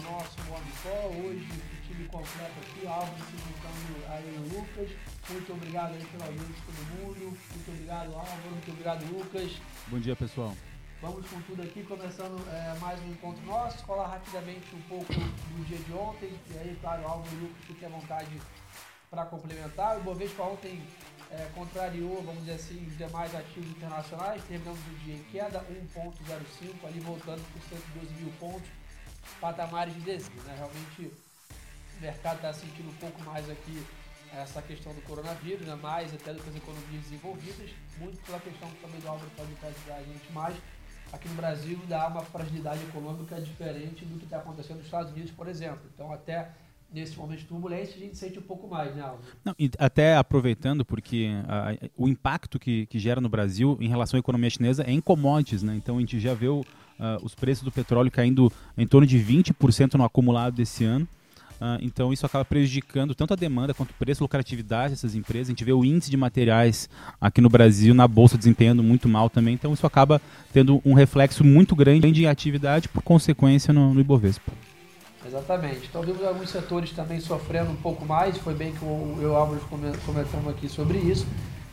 nosso One Call. Hoje o time completo aqui, Álvaro se juntando aí o Lucas. Muito obrigado aí pela audiência de todo mundo. Muito obrigado, Álvaro. Muito obrigado, Lucas. Bom dia, pessoal. Vamos com tudo aqui, começando é, mais um encontro nosso. Falar rapidamente um pouco do dia de ontem. E aí, claro, Álvaro e Lucas fiquem à vontade para complementar. O Bovespa ontem é, contrariou, vamos dizer assim, os demais ativos internacionais. Terminamos o dia em queda 1,05, ali voltando por 112 mil pontos, patamares de dezembro. Né? Realmente o mercado está sentindo um pouco mais aqui essa questão do coronavírus, né? mais até do que as economias desenvolvidas, muito pela questão que também do Álvaro pode ajudar a gente mais. Aqui no Brasil dá uma fragilidade econômica diferente do que está acontecendo nos Estados Unidos, por exemplo. Então, até nesse momento de turbulência, a gente sente um pouco mais, né, Alvo? Não, até aproveitando, porque uh, o impacto que, que gera no Brasil em relação à economia chinesa é em commodities, né? Então a gente já viu uh, os preços do petróleo caindo em torno de 20% no acumulado desse ano. Uh, então isso acaba prejudicando tanto a demanda quanto o preço lucratividade dessas empresas. A gente vê o índice de materiais aqui no Brasil, na Bolsa, desempenhando muito mal também. Então isso acaba tendo um reflexo muito grande em atividade, por consequência, no, no Ibovespa. Exatamente. Então vimos alguns setores também sofrendo um pouco mais, foi bem que eu e o Álvaro comentamos aqui sobre isso,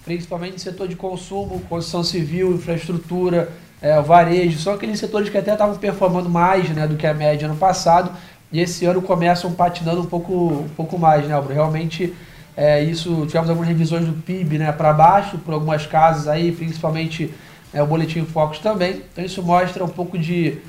principalmente no setor de consumo, construção civil, infraestrutura, é, varejo, são aqueles setores que até estavam performando mais né, do que a média ano passado, e esse ano começam patinando um pouco, um pouco mais, né, Álvaro? Realmente, é, isso, tivemos algumas revisões do PIB né, para baixo, por algumas casas aí, principalmente é, o Boletim Focus também, então isso mostra um pouco de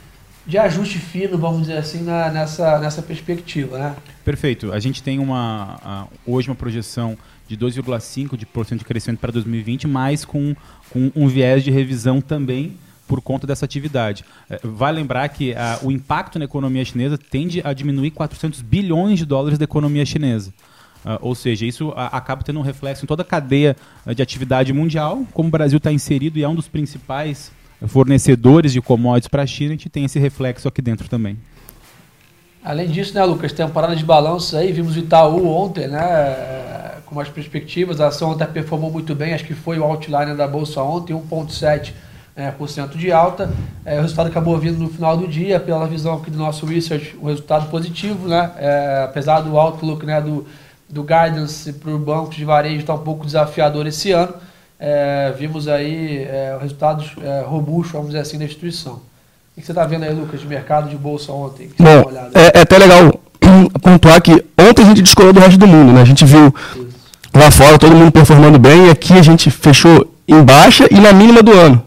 de ajuste fino, vamos dizer assim, na, nessa, nessa perspectiva. Né? Perfeito. A gente tem uma, hoje uma projeção de 2,5% de, porcento de crescimento para 2020, mas com, com um viés de revisão também por conta dessa atividade. É, vai lembrar que a, o impacto na economia chinesa tende a diminuir 400 bilhões de dólares da economia chinesa. Uh, ou seja, isso a, acaba tendo um reflexo em toda a cadeia de atividade mundial, como o Brasil está inserido e é um dos principais fornecedores de commodities para a China, a gente tem esse reflexo aqui dentro também. Além disso, né, Lucas, temporada de balanço aí, vimos o Itaú ontem, né, com as perspectivas, a ação até performou muito bem, acho que foi o outliner da bolsa ontem, 1,7% é, por cento de alta. É, o resultado acabou vindo no final do dia, pela visão aqui do nosso research, um resultado positivo, né, é, apesar do outlook né, do, do guidance para o banco de varejo estar tá um pouco desafiador esse ano é, vimos aí é, resultados é, robustos, vamos dizer assim, da instituição. O que você está vendo aí, Lucas, de mercado de bolsa ontem? Bom, é, é, até legal pontuar que ontem a gente descolou do resto do mundo, né? A gente viu Isso. lá fora todo mundo performando bem e aqui a gente fechou em baixa e na mínima do ano.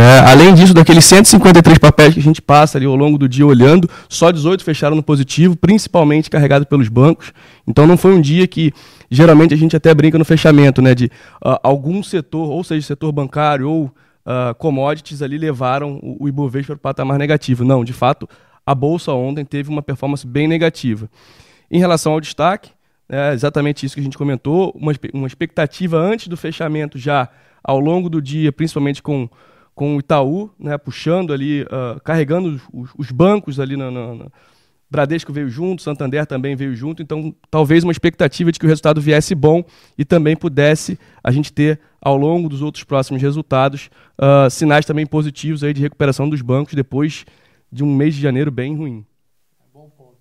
É, além disso, daqueles 153 papéis que a gente passa ali ao longo do dia olhando, só 18 fecharam no positivo, principalmente carregado pelos bancos. Então não foi um dia que geralmente a gente até brinca no fechamento, né, de uh, algum setor, ou seja, setor bancário ou uh, commodities ali levaram o, o Ibovespa para o patamar negativo. Não, de fato, a bolsa ontem teve uma performance bem negativa. Em relação ao destaque, é exatamente isso que a gente comentou, uma, uma expectativa antes do fechamento já ao longo do dia, principalmente com com o Itaú, né, puxando ali, uh, carregando os, os, bancos ali na, na, na, Bradesco veio junto, Santander também veio junto, então talvez uma expectativa de que o resultado viesse bom e também pudesse a gente ter ao longo dos outros próximos resultados uh, sinais também positivos aí de recuperação dos bancos depois de um mês de janeiro bem ruim. É bom ponto.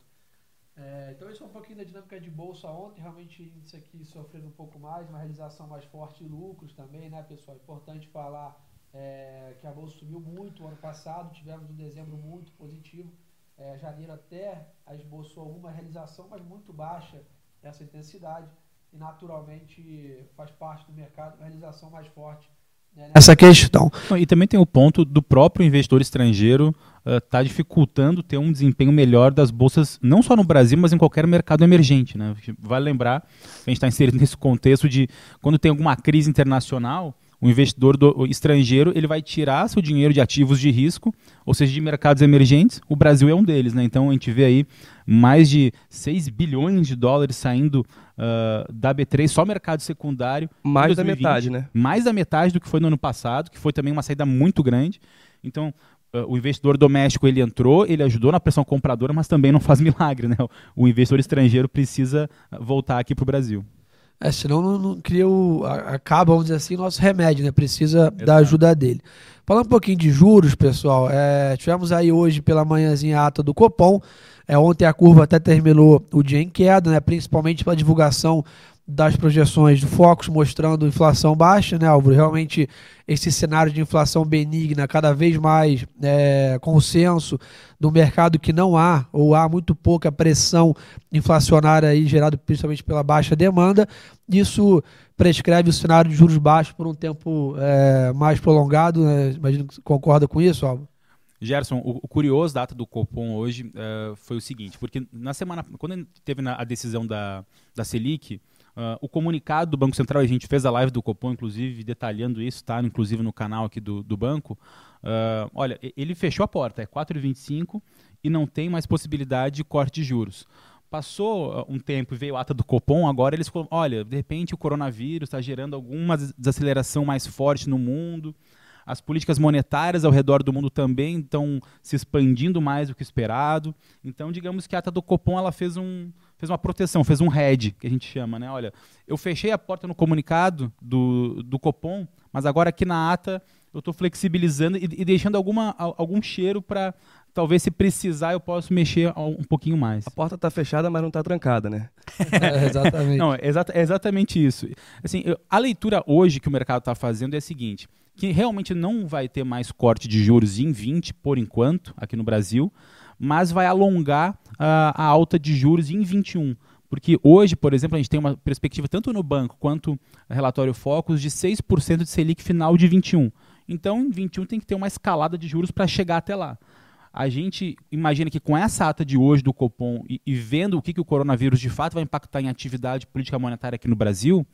É, então isso é um pouquinho da dinâmica de bolsa ontem, realmente isso aqui sofrendo um pouco mais, uma realização mais forte de lucros também, né, pessoal? Importante falar é, que a bolsa subiu muito ano passado, tivemos um dezembro muito positivo. É, janeiro até esboçou alguma realização, mas muito baixa essa intensidade. E naturalmente faz parte do mercado uma realização mais forte né, essa questão. E também tem o ponto do próprio investidor estrangeiro estar uh, tá dificultando ter um desempenho melhor das bolsas, não só no Brasil, mas em qualquer mercado emergente. Né? Vale lembrar que a gente está inserido nesse contexto de quando tem alguma crise internacional, o investidor do, estrangeiro ele vai tirar seu dinheiro de ativos de risco, ou seja, de mercados emergentes. O Brasil é um deles, né? Então a gente vê aí mais de 6 bilhões de dólares saindo uh, da B3, só mercado secundário. Mais da metade, né? Mais da metade do que foi no ano passado, que foi também uma saída muito grande. Então, Uh, o investidor doméstico ele entrou, ele ajudou na pressão compradora, mas também não faz milagre, né? O investidor estrangeiro precisa voltar aqui para o Brasil. É, senão não, não cria o. acaba, vamos dizer assim, o nosso remédio, né? Precisa Exato. da ajuda dele. Falando um pouquinho de juros, pessoal, é, tivemos aí hoje pela manhãzinha a ata do Copom. É, ontem a curva até terminou o dia em queda, né? Principalmente pela divulgação das projeções do Focus mostrando inflação baixa, né, Álvaro? Realmente esse cenário de inflação benigna, cada vez mais é, consenso do mercado que não há ou há muito pouca pressão inflacionária aí gerado principalmente pela baixa demanda, isso prescreve o cenário de juros baixos por um tempo é, mais prolongado. Né? Imagino que concorda com isso, Álvaro? Gerson, o, curioso data do Copom hoje uh, foi o seguinte, porque na semana, quando teve a decisão da, da Selic, Uh, o comunicado do Banco Central, a gente fez a live do Copom, inclusive, detalhando isso, tá? Inclusive no canal aqui do, do banco. Uh, olha, ele fechou a porta, é 4,25 e não tem mais possibilidade de corte de juros. Passou uh, um tempo e veio a ata do Copom, agora eles falam, olha, de repente o coronavírus está gerando alguma desaceleração mais forte no mundo, as políticas monetárias ao redor do mundo também estão se expandindo mais do que esperado. Então, digamos que a ata do Copom ela fez um, fez uma proteção, fez um head, que a gente chama, né? Olha, eu fechei a porta no comunicado do, do Copom, mas agora aqui na ata eu estou flexibilizando e, e, deixando alguma, algum cheiro para talvez se precisar eu possa mexer um pouquinho mais. A porta está fechada, mas não está trancada, né? é, exatamente. Não, é, exa é exatamente isso. Assim, eu, a leitura hoje que o mercado está fazendo é a seguinte, que realmente não vai ter mais corte de juros em 20 por enquanto aqui no Brasil, mas vai alongar uh, a alta de juros em 21. Porque hoje, por exemplo, a gente tem uma perspectiva tanto no banco quanto no relatório Focus de 6% de Selic final de 21. Então, em 21 tem que ter uma escalada de juros para chegar até lá. A gente imagina que com essa ata de hoje do Copom e, e vendo o que, que o coronavírus de fato vai impactar em atividade política monetária aqui no Brasil,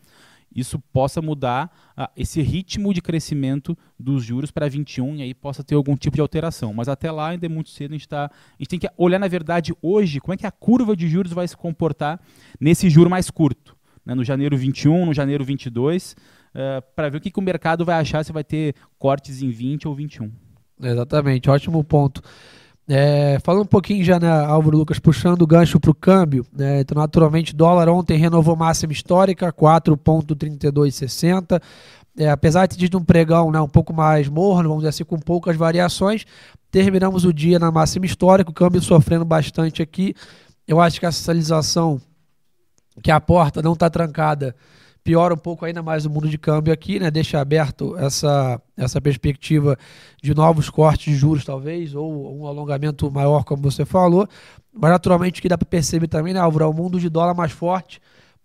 isso possa mudar uh, esse ritmo de crescimento dos juros para 21 e aí possa ter algum tipo de alteração. Mas até lá ainda é muito cedo, a gente, tá, a gente tem que olhar, na verdade, hoje, como é que a curva de juros vai se comportar nesse juro mais curto, né, no janeiro 21, no janeiro 22, uh, para ver o que, que o mercado vai achar se vai ter cortes em 20 ou 21. Exatamente, ótimo ponto. É, falando um pouquinho já, né, Álvaro Lucas, puxando o gancho para o câmbio, né, então naturalmente dólar ontem renovou máxima histórica, 4,3260. É, apesar de ter um pregão né, um pouco mais morno, vamos dizer assim, com poucas variações, terminamos o dia na máxima histórica, o câmbio sofrendo bastante aqui. Eu acho que a sinalização que a porta não está trancada piora um pouco ainda mais o mundo de câmbio aqui, né? Deixa aberto essa, essa perspectiva de novos cortes de juros, talvez, ou um alongamento maior, como você falou. Mas naturalmente o que dá para perceber também, né, Álvaro, é o mundo de dólar mais forte,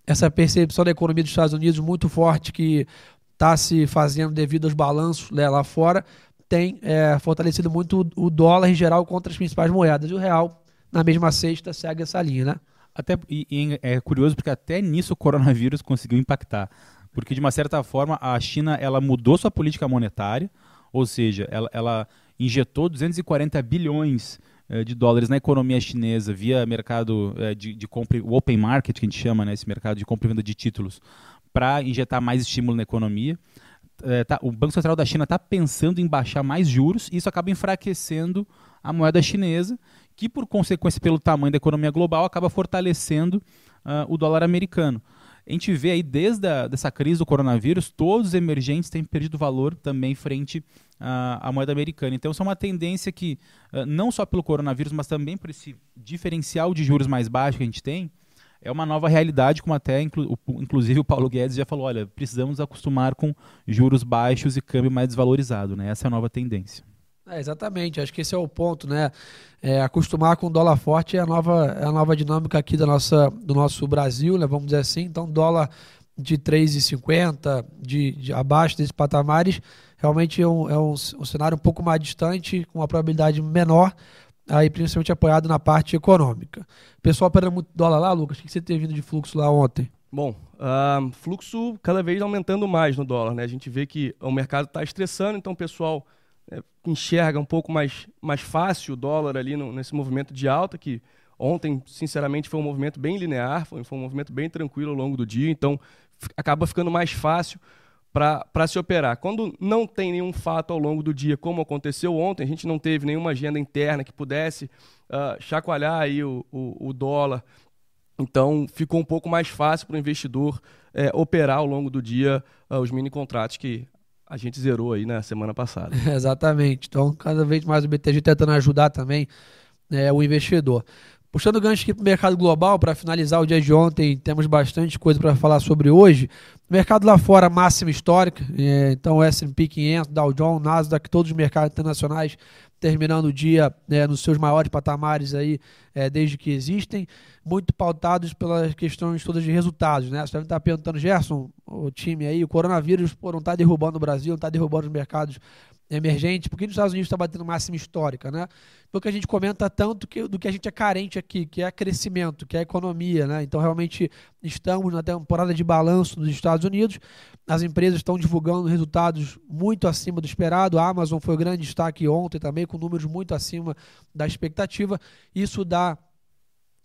essa percepção da economia dos Estados Unidos muito forte que está se fazendo devido aos balanços né, lá fora, tem é, fortalecido muito o dólar em geral contra as principais moedas. E o real, na mesma sexta, segue essa linha, né? Até, e, e é curioso porque até nisso o coronavírus conseguiu impactar. Porque, de uma certa forma, a China ela mudou sua política monetária, ou seja, ela, ela injetou 240 bilhões eh, de dólares na economia chinesa via mercado eh, de, de compra, o open market, que a gente chama, né, esse mercado de compra e venda de títulos, para injetar mais estímulo na economia. É, tá, o Banco Central da China está pensando em baixar mais juros e isso acaba enfraquecendo a moeda chinesa que por consequência pelo tamanho da economia global acaba fortalecendo uh, o dólar americano. A gente vê aí desde a, dessa crise do coronavírus, todos os emergentes têm perdido valor também frente uh, à moeda americana. Então, isso é uma tendência que, uh, não só pelo coronavírus, mas também por esse diferencial de juros mais baixo que a gente tem, é uma nova realidade, como até inclu inclusive o Paulo Guedes já falou, olha, precisamos acostumar com juros baixos e câmbio mais desvalorizado. Né? Essa é a nova tendência. É, exatamente, acho que esse é o ponto, né? É, acostumar com dólar forte é a nova, é a nova dinâmica aqui da nossa, do nosso Brasil, né? Vamos dizer assim. Então, dólar de 3,50, de, de abaixo desses patamares, realmente é, um, é um, um, cenário um pouco mais distante, com uma probabilidade menor, aí principalmente apoiado na parte econômica. O pessoal perdendo muito dólar lá, Lucas, o que você teve vindo de fluxo lá ontem? Bom, uh, fluxo cada vez aumentando mais no dólar, né? A gente vê que o mercado está estressando, então o pessoal é, enxerga um pouco mais, mais fácil o dólar ali no, nesse movimento de alta, que ontem, sinceramente, foi um movimento bem linear, foi, foi um movimento bem tranquilo ao longo do dia, então acaba ficando mais fácil para se operar. Quando não tem nenhum fato ao longo do dia, como aconteceu ontem, a gente não teve nenhuma agenda interna que pudesse uh, chacoalhar aí o, o, o dólar Então ficou um pouco mais fácil para o investidor é, operar ao longo do dia uh, os mini contratos que a gente zerou aí na semana passada. Exatamente. Então, cada vez mais o BTG tentando ajudar também é, o investidor. Puxando o gancho aqui para o mercado global, para finalizar o dia de ontem, temos bastante coisa para falar sobre hoje. Mercado lá fora, máxima histórica, é, então S&P 500, Dow Jones, Nasdaq, todos os mercados internacionais terminando o dia é, nos seus maiores patamares aí, é, desde que existem, muito pautados pelas questões todas de resultados. Né? Você deve estar perguntando, Gerson, o time aí, o coronavírus pô, não está derrubando o Brasil, não está derrubando os mercados emergente, porque nos Estados Unidos está batendo máxima histórica, né? Porque a gente comenta tanto que, do que a gente é carente aqui, que é crescimento, que é economia, né? Então realmente estamos na temporada de balanço nos Estados Unidos, as empresas estão divulgando resultados muito acima do esperado, a Amazon foi o grande destaque ontem também, com números muito acima da expectativa, isso dá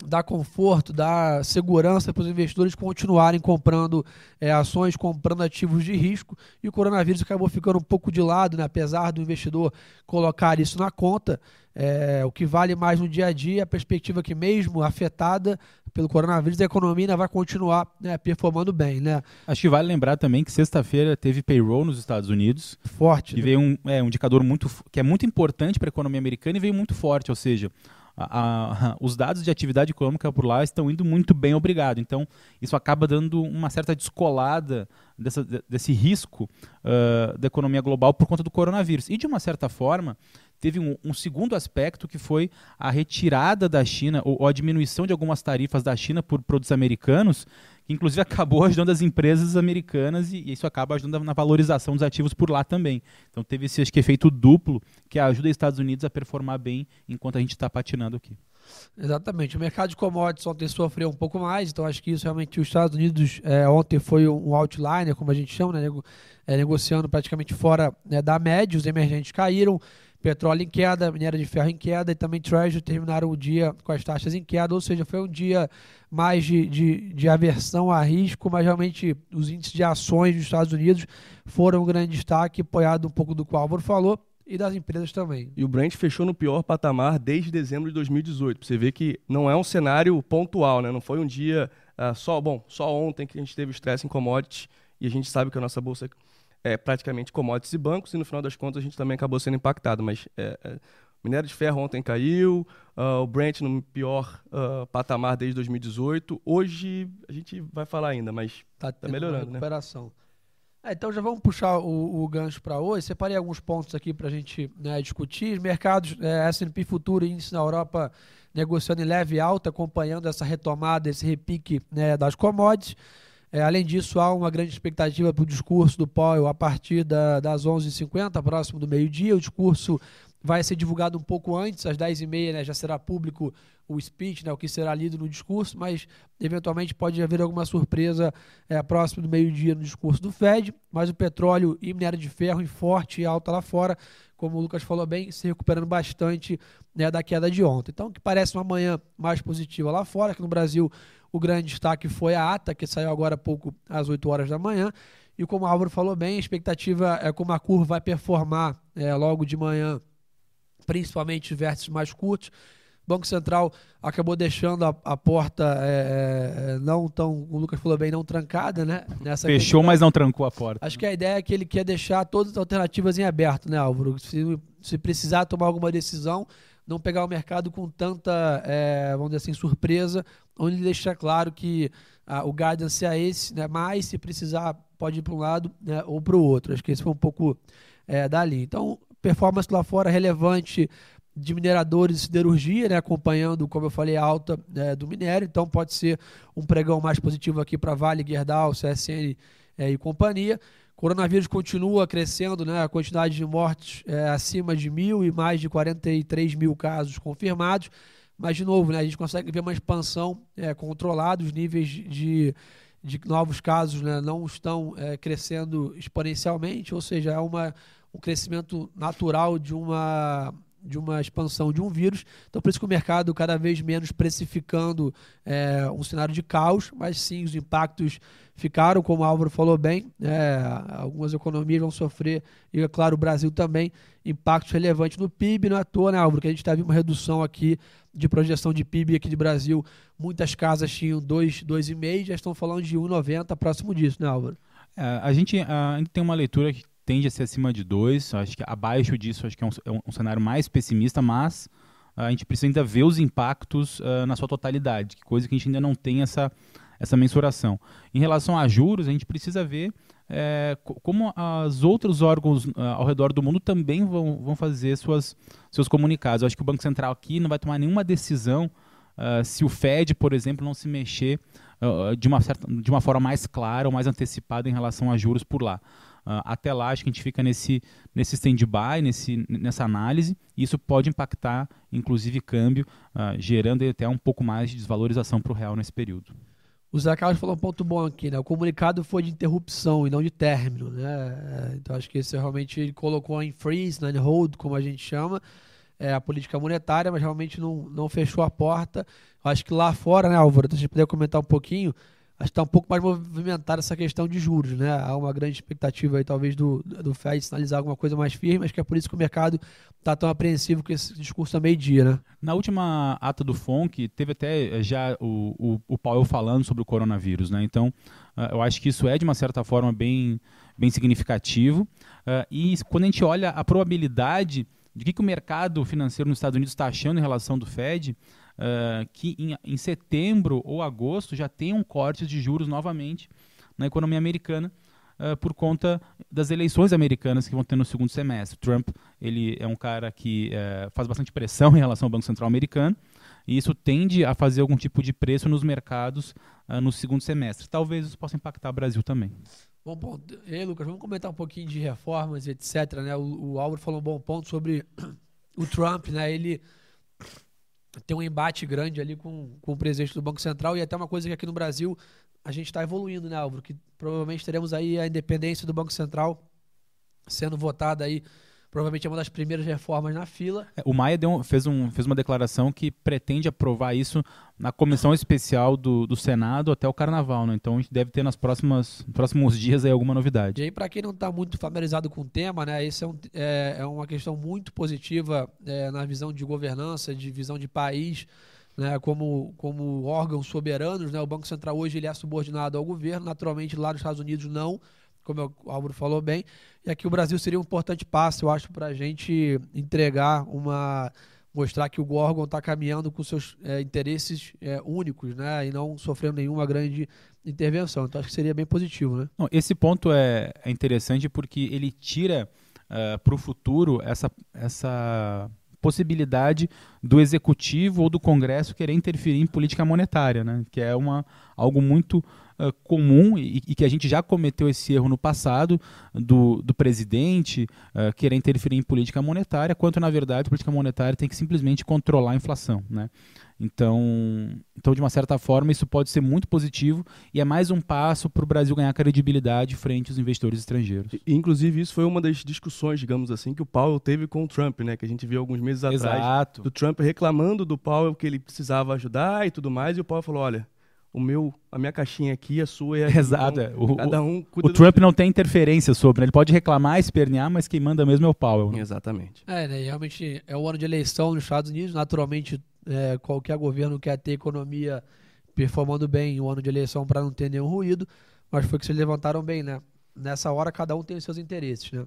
dá conforto, dá segurança para os investidores continuarem comprando é, ações, comprando ativos de risco. E o coronavírus acabou ficando um pouco de lado, né? apesar do investidor colocar isso na conta. É, o que vale mais no dia a dia é a perspectiva que, mesmo afetada pelo coronavírus, a economia ainda vai continuar né, performando bem. Né? Acho que vale lembrar também que sexta-feira teve payroll nos Estados Unidos. Forte. E né? veio um, é, um indicador muito, que é muito importante para a economia americana e veio muito forte, ou seja, a, a, os dados de atividade econômica por lá estão indo muito bem, obrigado. Então, isso acaba dando uma certa descolada dessa, desse risco uh, da economia global por conta do coronavírus. E, de uma certa forma, teve um, um, segundo aspecto que foi a retirada da China, ou, ou, a diminuição de algumas tarifas da China por produtos americanos, que inclusive acabou ajudando as empresas americanas e, e, isso acaba ajudando na valorização dos ativos por lá também. Então teve esse acho que, efeito duplo que ajuda os Estados Unidos a performar bem enquanto a gente está patinando aqui. Exatamente. O mercado de commodities ontem sofreu um pouco mais, então acho que isso realmente os Estados Unidos é, ontem foi um outliner, como a gente chama, né, é, negociando praticamente fora né, da média, os emergentes caíram petróleo em queda, minério de ferro em queda e também Treasury terminaram o dia com as taxas em queda, ou seja, foi um dia mais de, de, de aversão a risco, mas realmente os índices de ações dos Estados Unidos foram um grande destaque, apoiado um pouco do que o Álvaro falou, e das empresas também. E o Brent fechou no pior patamar desde dezembro de 2018. Você vê que não é um cenário pontual, né? Não foi um dia uh, só, bom, só ontem que a gente teve estresse em commodities e a gente sabe que a nossa bolsa é, praticamente commodities e bancos, e no final das contas a gente também acabou sendo impactado. Mas é, é, minério de ferro ontem caiu, uh, o Brent no pior uh, patamar desde 2018. Hoje a gente vai falar ainda, mas está tá melhorando. Né? recuperação. Né? então já vamos puxar o, o gancho para hoje. Separei alguns pontos aqui para a gente né, discutir. Mercados, é, S&P Futuro índice na Europa negociando em leve alta, acompanhando essa retomada, esse repique né, das commodities. É, além disso, há uma grande expectativa para o discurso do Powell a partir da, das 11h50, próximo do meio-dia. O discurso vai ser divulgado um pouco antes, às 10h30 né, já será público o speech, né, o que será lido no discurso, mas eventualmente pode haver alguma surpresa é, próximo do meio-dia no discurso do Fed. Mas o petróleo e minério de ferro em forte e alta lá fora, como o Lucas falou bem, se recuperando bastante né, da queda de ontem. Então, que parece uma manhã mais positiva lá fora, que no Brasil o grande destaque foi a ata, que saiu agora há pouco, às 8 horas da manhã. E como o Álvaro falou bem, a expectativa é como a curva vai performar é, logo de manhã, principalmente os vértices mais curtos. O Banco Central acabou deixando a, a porta é, é não tão, o Lucas falou bem, não trancada, né? Nessa Fechou, mas não trancou a porta. Acho que a ideia é que ele quer deixar todas as alternativas em aberto, né, Álvaro? Se, se precisar tomar alguma decisão, não pegar o mercado com tanta, é, vamos dizer assim, surpresa, onde deixa claro que ah, o guidance é esse, né, mas se precisar pode ir para um lado né, ou para o outro. Acho que esse foi um pouco é, dali. Então, performance lá fora relevante de mineradores e siderurgia, né, acompanhando, como eu falei, a alta né, do minério. Então, pode ser um pregão mais positivo aqui para Vale, Gerdau, CSN é, e companhia. Coronavírus continua crescendo, né? A quantidade de mortes é acima de mil e mais de 43 mil casos confirmados. Mas, de novo, né, a gente consegue ver uma expansão é, controlada, os níveis de, de novos casos né, não estão é, crescendo exponencialmente, ou seja, é uma, um crescimento natural de uma, de uma expansão de um vírus. Então, por isso que o mercado cada vez menos precificando é, um cenário de caos, mas sim os impactos ficaram, como o Álvaro falou bem, é, algumas economias vão sofrer, e é claro, o Brasil também, impactos relevantes no PIB, não é à toa, né, Álvaro, que a gente teve uma redução aqui de projeção de PIB aqui do Brasil. Muitas casas tinham 2,5, já estão falando de 1,90 próximo disso, né, Álvaro? É, a gente ainda tem uma leitura que tende a ser acima de 2, acho que abaixo disso acho que é um, é um, cenário mais pessimista, mas a gente precisa ainda ver os impactos uh, na sua totalidade, coisa que a gente ainda não tem essa, essa mensuração. Em relação a juros, a gente precisa ver é, como os outros órgãos uh, ao redor do mundo também vão, vão fazer suas, seus comunicados. Eu acho que o Banco Central aqui não vai tomar nenhuma decisão uh, se o Fed, por exemplo, não se mexer uh, de, uma certa, de uma forma mais clara ou mais antecipada em relação a juros por lá. Até lá, acho que a gente fica nesse, nesse stand-by, nesse, nessa análise, e isso pode impactar, inclusive, câmbio, gerando até um pouco mais de desvalorização para o real nesse período. O Zé Carlos falou um ponto bom aqui, né? O comunicado foi de interrupção e não de término, né? É, então acho que esse realmente colocou em freeze, né? hold, como a gente chama, é, a política monetária, mas realmente não, não fechou a porta. Acho que lá fora, né, Álvaro, se a gente puder comentar um pouquinho, acho que está um pouco mais movimentada essa questão de juros, né? Há uma grande expectativa aí, talvez, do, do Fed sinalizar alguma coisa mais firme, acho que é por isso que o mercado está tão apreensivo com esse discurso a meio-dia, né? Na última ata do FONC, teve até eh, já o, o, o Powell falando sobre o coronavírus, né? Então, uh, eu acho que isso é, de uma certa forma, bem, bem significativo. Uh, e quando a gente olha a probabilidade de que, que o mercado financeiro nos Estados Unidos está achando em relação do Fed, uh, que em, em, setembro ou agosto já tenham cortes de juros novamente na economia americana uh, por conta das eleições americanas que vão ter no segundo semestre. Trump ele é um cara que uh, faz bastante pressão em relação ao Banco Central americano e isso tende a fazer algum tipo de preço nos mercados no segundo semestre. Talvez isso possa impactar o Brasil também. Bom ponto. E aí, Lucas, vamos comentar um pouquinho de reformas, etc. Né? O, o Álvaro falou um bom ponto sobre o Trump, né? Ele tem um embate grande ali com, com o presidente do Banco Central e até uma coisa que aqui no Brasil a gente está evoluindo, né, Álvaro? Que provavelmente teremos aí a independência do Banco Central sendo votada aí provavelmente é uma das primeiras reformas na fila. É, o Maia fez, um, fez uma declaração que pretende aprovar isso na comissão especial do, do Senado até o Carnaval, né? Então a gente deve ter nas próximas próximos dias aí alguma novidade. E aí, para quem não está muito familiarizado com o tema, né? Isso é, um, é, é uma questão muito positiva é, na visão de governança, de visão de país. Né, como, como órgãos soberanos, né, o Banco Central hoje ele é subordinado ao governo, naturalmente lá nos Estados Unidos não, como o Álvaro falou bem. E aqui o Brasil seria um importante passo, eu acho, para a gente entregar uma. mostrar que o órgão está caminhando com seus é, interesses é, únicos, né? E não sofrendo nenhuma grande intervenção. Então acho que seria bem positivo, né? Não, esse ponto é, é interessante porque ele tira uh, eh, para o futuro essa. essa possibilidade do executivo ou do Congresso querer interferir em política monetária, né? que é uma, algo muito uh, comum e, e, que a gente já cometeu esse erro no passado do, do presidente uh, querer interferir em política monetária, quanto na verdade a política monetária tem que simplesmente controlar a inflação. Né? Então, então, de uma certa forma, isso pode ser muito positivo e é mais um passo para o Brasil ganhar credibilidade frente aos investidores estrangeiros. Inclusive, isso foi uma das discussões, digamos assim, que o Powell teve com o Trump, né? Que a gente viu alguns meses atrás. Exato. Do Trump reclamando do Powell que ele precisava ajudar e tudo mais, e o Powell falou: olha, o meu, a minha caixinha aqui, a sua é a Exato. Então, o, cada um o Trump não tem interferência sobre, né? ele pode reclamar, espernear, mas quem manda mesmo é o Powell. Né? Exatamente. É, né? realmente é o ano de eleição nos Estados Unidos, naturalmente é, qualquer governo quer ter economia performando bem o ano de eleição para não ter nenhum ruído, mas foi que vocês levantaram bem, né? Nessa hora cada um tem os seus interesses, né?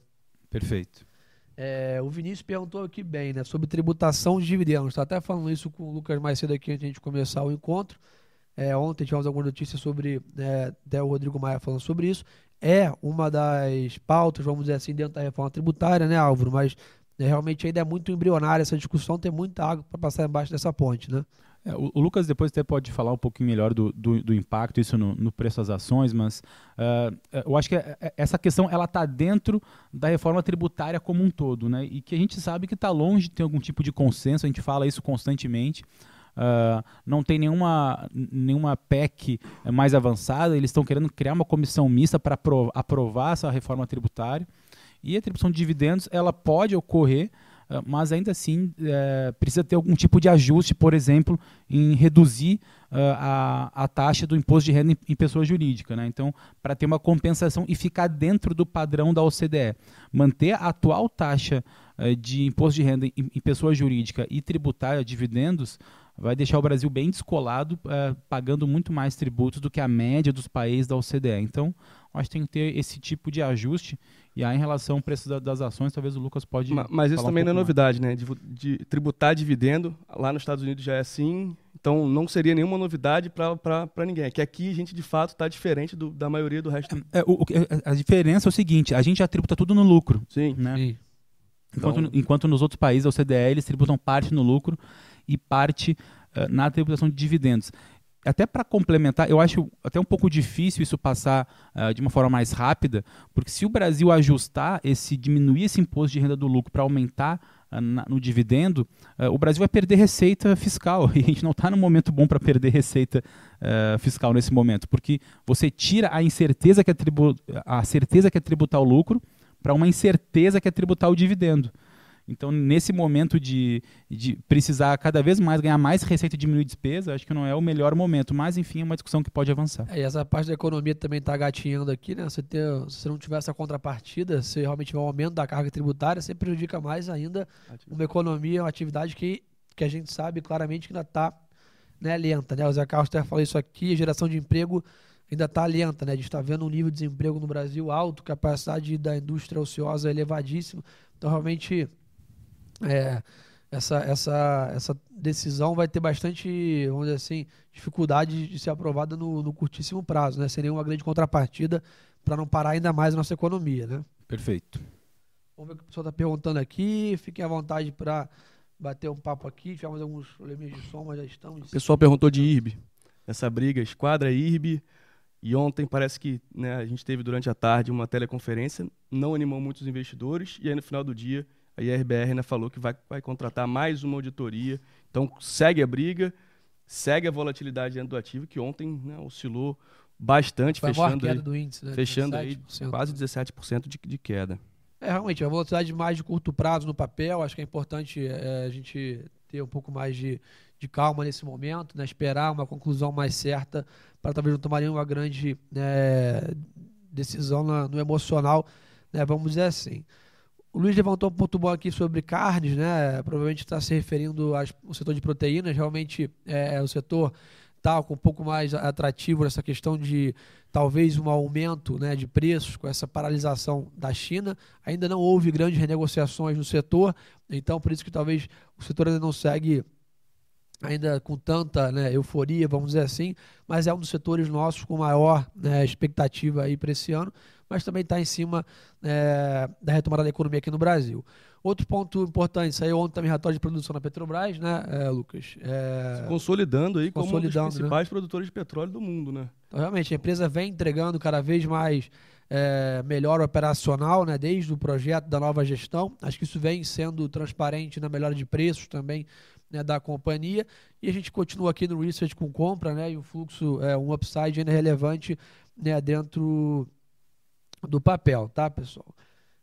Perfeito. É, o Vinícius perguntou aqui bem, né? Sobre tributação de dividendos. Está até falando isso com o Lucas mais cedo aqui antes de a gente começar o encontro. É, ontem tivemos alguma notícia sobre, é, até o Rodrigo Maia falando sobre isso. É uma das pautas, vamos dizer assim, dentro da reforma tributária, né, Álvaro? Mas é, realmente ainda é muito embrionária essa discussão, tem muita água para passar embaixo dessa ponte, né? É, o, o, Lucas depois até pode falar um pouquinho melhor do, do, do impacto isso no, no, preço das ações, mas uh, eu acho que é, é, essa questão ela está dentro da reforma tributária como um todo, né? E que a gente sabe que está longe de ter algum tipo de consenso, a gente fala isso constantemente. Uh, não tem nenhuma, nenhuma PEC mais avançada, eles estão querendo criar uma comissão mista para aprovar essa reforma tributária. E a atribuição de dividendos ela pode ocorrer uh, mas ainda assim uh, precisa ter algum tipo de ajuste, por exemplo, em reduzir a, a taxa do imposto de renda em, em pessoa jurídica. Né? Então, para ter uma compensação e ficar dentro do padrão da OCDE. Manter a atual taxa de imposto de renda em, pessoa jurídica e tributar dividendos vai deixar o Brasil bem descolado, é, pagando muito mais tributos do que a média dos países da OCDE. Então, acho que tem que ter esse tipo de ajuste. E aí, em relação ao preço da, das ações, talvez o Lucas pode. Mas, mas isso também um não é novidade, né? De, de, tributar dividendo, lá nos Estados Unidos já é assim. Então, não seria nenhuma novidade para ninguém. É que aqui a gente, de fato, está diferente do, da maioria do resto. É, o, a diferença é o seguinte: a gente já tributa tudo no lucro. Sim. Né? Sim. Enquanto, então... enquanto nos outros países, a OCDE, eles tributam parte no lucro e parte uh, na tributação de dividendos. Até para complementar, eu acho até um pouco difícil isso passar uh, de uma forma mais rápida, porque se o Brasil ajustar esse, diminuir esse imposto de renda do lucro para aumentar uh, na, no dividendo, o Brasil vai perder receita fiscal. E a gente não está num momento bom para perder receita fiscal nesse momento, porque você tira a incerteza que é tribu a certeza que é tributar o lucro para uma incerteza que é tributar o dividendo. Então, nesse momento de, de precisar cada vez mais ganhar mais receita e diminuir despesa, acho que não é o melhor momento. Mas, enfim, é uma discussão que pode avançar. É, e essa parte da economia também está gatinhando aqui, né? Você ter, se você não tiver essa contrapartida, se realmente tiver um aumento da carga tributária, você prejudica mais ainda uma economia, uma atividade que, que a gente sabe claramente que ainda está né, lenta. Né? O Zé Carlos até falou isso aqui, a geração de emprego ainda está lenta, né? A gente está vendo um nível de desemprego no Brasil alto, capacidade da indústria ociosa elevadíssima. Então, realmente, é, essa, essa, essa decisão vai ter bastante, vamos dizer assim, dificuldade de ser aprovada no, no curtíssimo prazo, né? Seria uma grande contrapartida para não parar ainda mais a nossa economia, né? Perfeito. Vamos ver o que o pessoal está perguntando aqui. Fiquem à vontade para bater um papo aqui. Tivemos alguns problemas de som, mas já estamos. O pessoal perguntou de IRB. Essa briga, esquadra IRB. E ontem parece que né, a gente teve durante a tarde uma teleconferência, não animou muitos investidores, e aí no final do dia a IRBR né, falou que vai, vai contratar mais uma auditoria. Então segue a briga, segue a volatilidade dentro do ativo, que ontem né, oscilou bastante, Foi fechando aí, do índice, né? fechando aí quase 17% de, de queda. É, realmente, a volatilidade mais de curto prazo no papel, acho que é importante é, a gente ter um pouco mais de, de calma nesse momento, né? esperar uma conclusão mais certa para talvez não tomar nenhuma grande né, decisão na, no emocional, né? vamos dizer assim. O Luiz levantou um ponto bom aqui sobre carnes, né? Provavelmente está se referindo ao setor de proteínas. Realmente é, é o setor está um pouco mais atrativo nessa questão de talvez um aumento né, de preços com essa paralisação da China. Ainda não houve grandes renegociações no setor, então por isso que talvez o setor ainda não segue ainda com tanta né, euforia, vamos dizer assim, mas é um dos setores nossos com maior né, expectativa aí para esse ano mas também está em cima é, da retomada da economia aqui no Brasil. Outro ponto importante, saiu ontem também relatório de produção na Petrobras, né, é, Lucas? É, Se consolidando aí consolidando, como um dos né? principais né? produtores de petróleo do mundo, né? Então, realmente, a empresa vem entregando cada vez mais é, melhor operacional, né, desde o projeto da nova gestão. Acho que isso vem sendo transparente na melhora de preços também né, da companhia. E a gente continua aqui no research com compra, né, e o fluxo, é, um upside ainda relevante né, dentro do papel, tá, pessoal?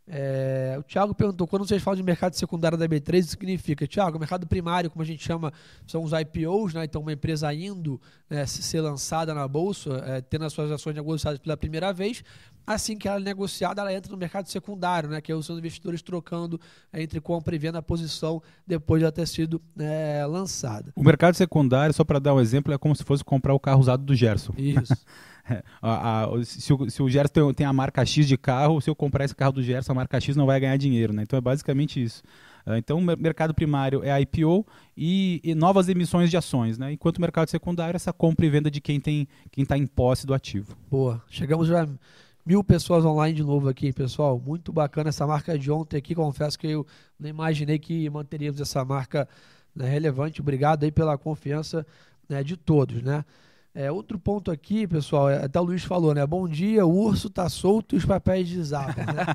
É, o Thiago perguntou, quando vocês falam de mercado secundário da B3, isso significa, Thiago, mercado primário, como a gente chama, são os IPOs, né? Então, uma empresa indo né, ser lançada na bolsa, é, tendo as suas ações negociadas pela primeira vez, assim que ela é negociada, ela entra no mercado secundário, né? Que é os investidores trocando é, entre compra e venda a posição depois de ela ter sido é, lançada. O mercado secundário, só para dar um exemplo, é como se fosse comprar o carro usado do Gerson. Isso. a, a, se, o, se o Gerson tem, tem, a marca X de carro, se eu comprar esse carro do Gerson, a marca X não vai ganhar dinheiro, né? Então é basicamente isso. Uh, então o mercado primário é IPO e, e, novas emissões de ações, né? Enquanto o mercado secundário é essa compra e venda de quem tem quem está em posse do ativo. Boa. Chegamos já mil pessoas online de novo aqui, pessoal. Muito bacana essa marca de ontem aqui. Confesso que eu não imaginei que manteríamos essa marca né, relevante. Obrigado aí pela confiança né, de todos, né? É, outro ponto aqui, pessoal, é, até o Luiz falou, né? Bom dia, o urso tá solto e os papéis desabam, né?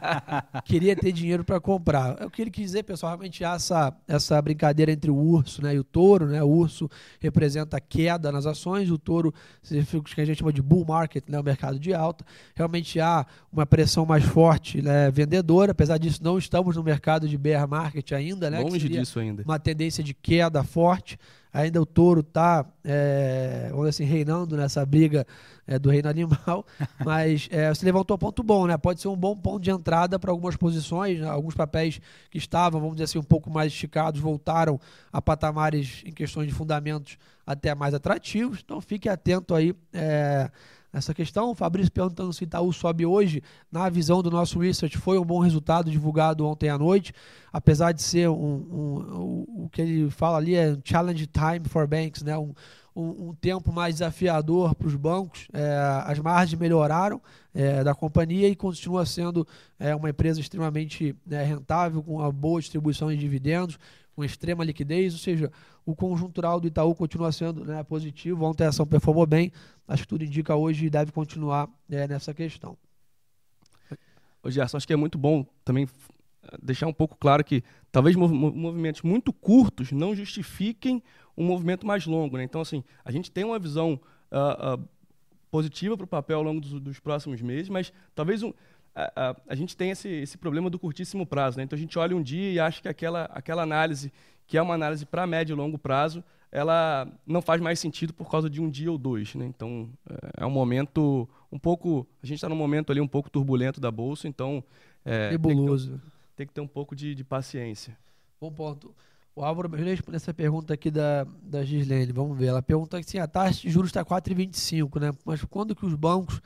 Queria ter dinheiro para comprar. É o que ele quis dizer, pessoal, realmente há essa, essa brincadeira entre o urso né, e o touro, né? O urso representa a queda nas ações, o touro significa o que a gente chama de bull market, né? O mercado de alta. Realmente há uma pressão mais forte né, vendedora, apesar disso não estamos no mercado de bear market ainda, né? Longe disso ainda. Uma tendência de queda forte ainda o touro está, é, assim, reinando nessa briga é, do reino animal, mas é, você levantou um ponto bom, né? Pode ser um bom ponto de entrada para algumas posições, né? alguns papéis que estavam, vamos dizer assim, um pouco mais esticados, voltaram a patamares em questões de fundamentos até mais atrativos, então fique atento aí é, essa questão. O Fabrício perguntando se Itaú sobe hoje. Na visão do nosso research, foi um bom resultado divulgado ontem à noite, apesar de ser um, um, um o que ele fala ali é um challenge time for banks, né? um, um, um tempo mais desafiador para os bancos. É, as margens melhoraram é, da companhia e continua sendo é, uma empresa extremamente né, rentável, com uma boa distribuição de dividendos, com extrema liquidez, ou seja, o conjuntural do Itaú continua sendo né, positivo. Ontem a ação performou bem, acho que tudo indica hoje e deve continuar né, nessa questão. Ô Gerson, acho que é muito bom também deixar um pouco claro que talvez movimentos muito curtos não justifiquem um movimento mais longo. Né? Então, assim, a gente tem uma visão uh, uh, positiva para o papel ao longo dos, dos, próximos meses, mas talvez um, a, a, a, gente tem esse, esse problema do curtíssimo prazo. Né? Então, a gente olha um dia e acha que aquela, aquela análise, que é uma análise para médio e longo prazo, ela não faz mais sentido por causa de um dia ou dois. Né? Então, é, é um momento um pouco. A gente está num momento ali um pouco turbulento da bolsa, então. É, Nebuloso. Tem que, ter, tem que ter um pouco de, de paciência. Bom ponto. O Álvaro me respondeu essa pergunta aqui da, da Gislene. Vamos ver. Ela pergunta assim: a taxa de juros está 4,25, né? Mas quando que os bancos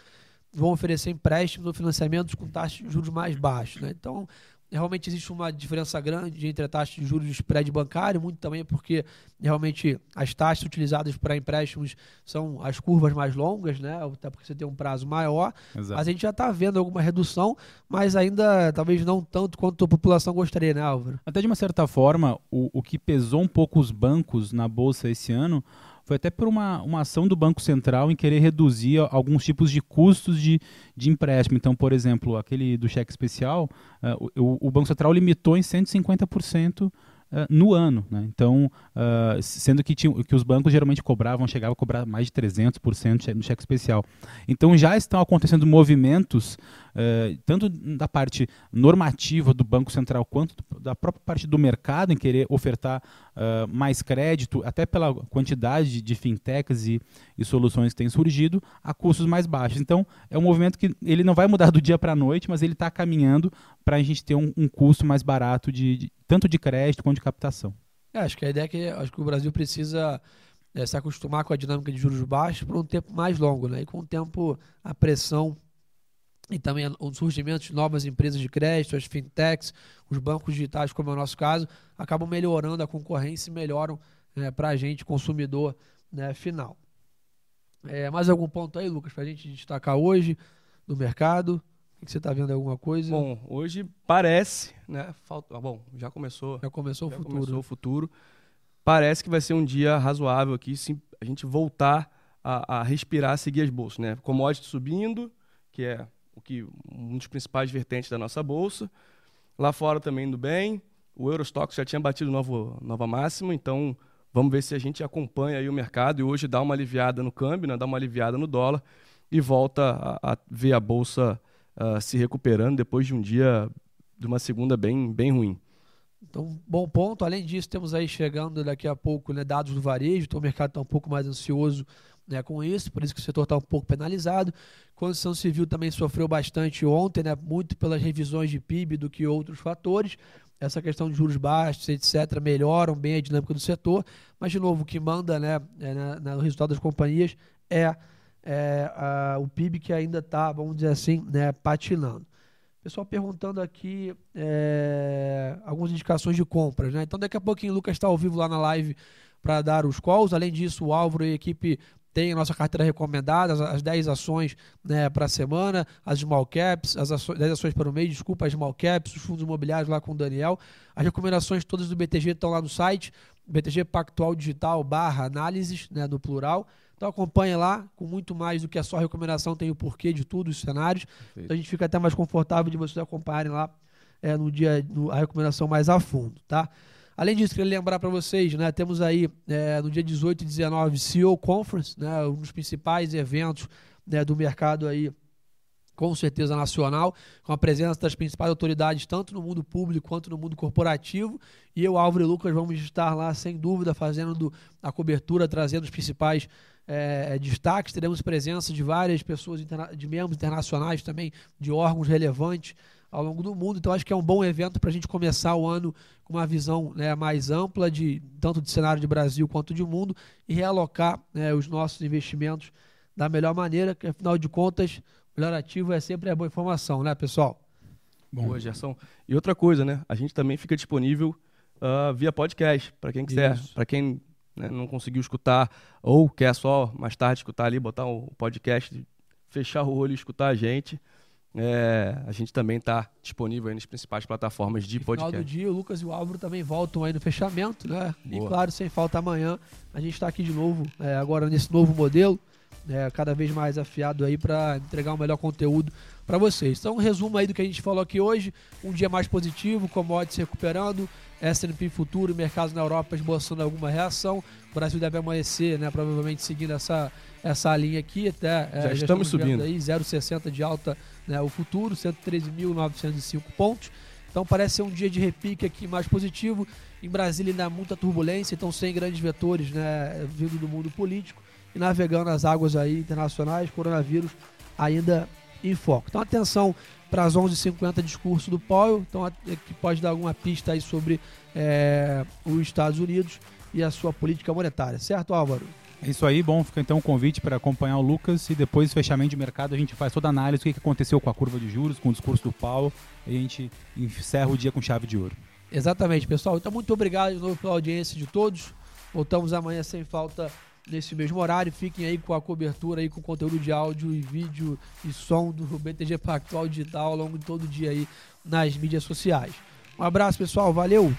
vão oferecer empréstimos ou financiamentos com taxas de juros mais baixos, né? Então, realmente existe uma diferença grande entre a taxa de juros de spread bancário, muito também porque realmente as taxas utilizadas para empréstimos são as curvas mais longas, né? até porque você tem um prazo maior. Exato. Mas a gente já está vendo alguma redução, mas ainda talvez não tanto quanto a população gostaria, né, Álvaro? Até de uma certa forma, o, o que pesou um pouco os bancos na Bolsa esse ano foi até por uma, uma ação do Banco Central em querer reduzir alguns tipos de custos de, de empréstimo. Então, por exemplo, aquele do cheque especial, uh, o, o Banco Central limitou em 150% Uh, no ano. Né? Então, uh, sendo que, tinha, que os bancos geralmente cobravam, chegavam a cobrar mais de 300% no cheque especial. Então, já estão acontecendo movimentos eh, tanto da parte normativa do Banco Central quanto da própria parte do mercado em querer ofertar uh, mais crédito, até pela quantidade de fintechs e, e, soluções que têm surgido, a custos mais baixos. Então, é um movimento que ele não vai mudar do dia para a noite, mas ele está caminhando para a gente ter um, um, custo mais barato de, de, tanto de crédito quanto de captação. É, acho que a ideia é que acho que o Brasil precisa é, se acostumar com a dinâmica de juros baixos por um tempo mais longo, né? E com o tempo a pressão e também o surgimento de novas empresas de crédito, as fintechs, os bancos digitais, como é o nosso caso, acabam melhorando a concorrência e melhoram né, para a gente, consumidor né, final. É, mais algum ponto aí, Lucas, para a gente destacar hoje no mercado? O que você está vendo alguma coisa? Bom, hoje parece, né? Falta, ah, bom, já começou. Já começou já o futuro. Começou o futuro. Parece que vai ser um dia razoável aqui, se a gente voltar a, a respirar, seguir as bolsas, né? Commodity subindo, que é o que um dos principais vertentes da nossa bolsa. Lá fora também indo bem. O Eurostox já tinha batido novo, nova máxima, então vamos ver se a gente acompanha aí o mercado e hoje dá uma aliviada no câmbio, né, dá uma aliviada no dólar e volta a, a ver a bolsa uh, se recuperando depois de um dia de uma segunda bem, bem ruim. Então, bom ponto. Além disso, temos aí chegando daqui a pouco né, dados do varejo, então o mercado está um pouco mais ansioso né, com isso, por isso que o setor está um pouco penalizado. Construção civil também sofreu bastante ontem, né, muito pelas revisões de PIB do que outros fatores. Essa questão de juros baixos, etc., melhoram bem a dinâmica do setor, mas, de novo, o que manda né, é, no resultado das companhias é, é a, o PIB que ainda está, vamos dizer assim, né, patinando. Pessoal perguntando aqui é, algumas indicações de compras. Né? Então, daqui a pouquinho o Lucas está ao vivo lá na live para dar os calls. Além disso, o Álvaro e a equipe tem a nossa carteira recomendada, as, as 10 ações né, para a semana, as small caps, as ações, 10 ações para o mês, desculpa, as small caps, os fundos imobiliários lá com o Daniel. As recomendações todas do BTG estão lá no site, BTG Pactual Digital barra análises, né, no plural. Então acompanhe lá, com muito mais do que a só recomendação, tem o porquê de tudo, os cenários. Então a gente fica até mais confortável de vocês acompanharem lá é, no dia no, a recomendação mais a fundo, tá? Além disso, queria lembrar para vocês, né, temos aí é, no dia 18 e 19 CEO Conference, né, um dos principais eventos né, do mercado aí com certeza nacional, com a presença das principais autoridades, tanto no mundo público quanto no mundo corporativo. E eu, Álvaro e Lucas, vamos estar lá, sem dúvida, fazendo a cobertura, trazendo os principais é, destaques. Teremos presença de várias pessoas, de membros internacionais também, de órgãos relevantes ao longo do mundo. Então, acho que é um bom evento para a gente começar o ano com uma visão né, mais ampla, de tanto de cenário de Brasil quanto de mundo, e realocar né, os nossos investimentos da melhor maneira, que afinal de contas, o melhor ativo é sempre a boa informação, né, pessoal? Bom. Boa, Gerson. E outra coisa, né? A gente também fica disponível uh, via podcast, para quem quiser, para quem né, não conseguiu escutar ou quer só mais tarde escutar ali, botar o podcast, fechar o olho e escutar a gente. É, a gente também está disponível nas principais plataformas de no podcast. No final do dia, o Lucas e o Álvaro também voltam aí no fechamento, né? Boa. E claro, sem falta amanhã, a gente está aqui de novo, é, agora nesse novo modelo é, cada vez mais afiado aí para entregar o melhor conteúdo para vocês. Então, um resumo aí do que a gente falou aqui hoje: um dia mais positivo, commodities recuperando, S&P futuro e mercados na Europa esboçando alguma reação. O Brasil deve amanhecer, né, provavelmente seguindo essa, essa linha aqui até. É, já, já estamos, subindo. aí 0,60 de alta né, o futuro, 113.905 pontos. Então parece ser um dia de repique aqui mais positivo. Em Brasília ainda há muita turbulência, então sem grandes vetores né, vindo do mundo político e navegando as águas aí internacionais, coronavírus ainda em foco. Então atenção para as 11h50 discurso do Powell, então, que pode dar alguma pista aí sobre é, os Estados Unidos e a sua política monetária, certo Álvaro? É isso aí, bom, fica então o convite para acompanhar o Lucas e depois fechamento de mercado a gente faz toda a análise do que aconteceu com a curva de juros, com o discurso do Powell e a gente encerra o dia com chave de ouro. Exatamente, pessoal. Então muito obrigado de novo pela audiência de todos. Voltamos amanhã sem falta nesse mesmo horário. Fiquem aí com a cobertura aí com conteúdo de áudio e vídeo e som do BTG Pactual Digital ao longo de todo o dia aí nas mídias sociais. Um abraço, pessoal. Valeu!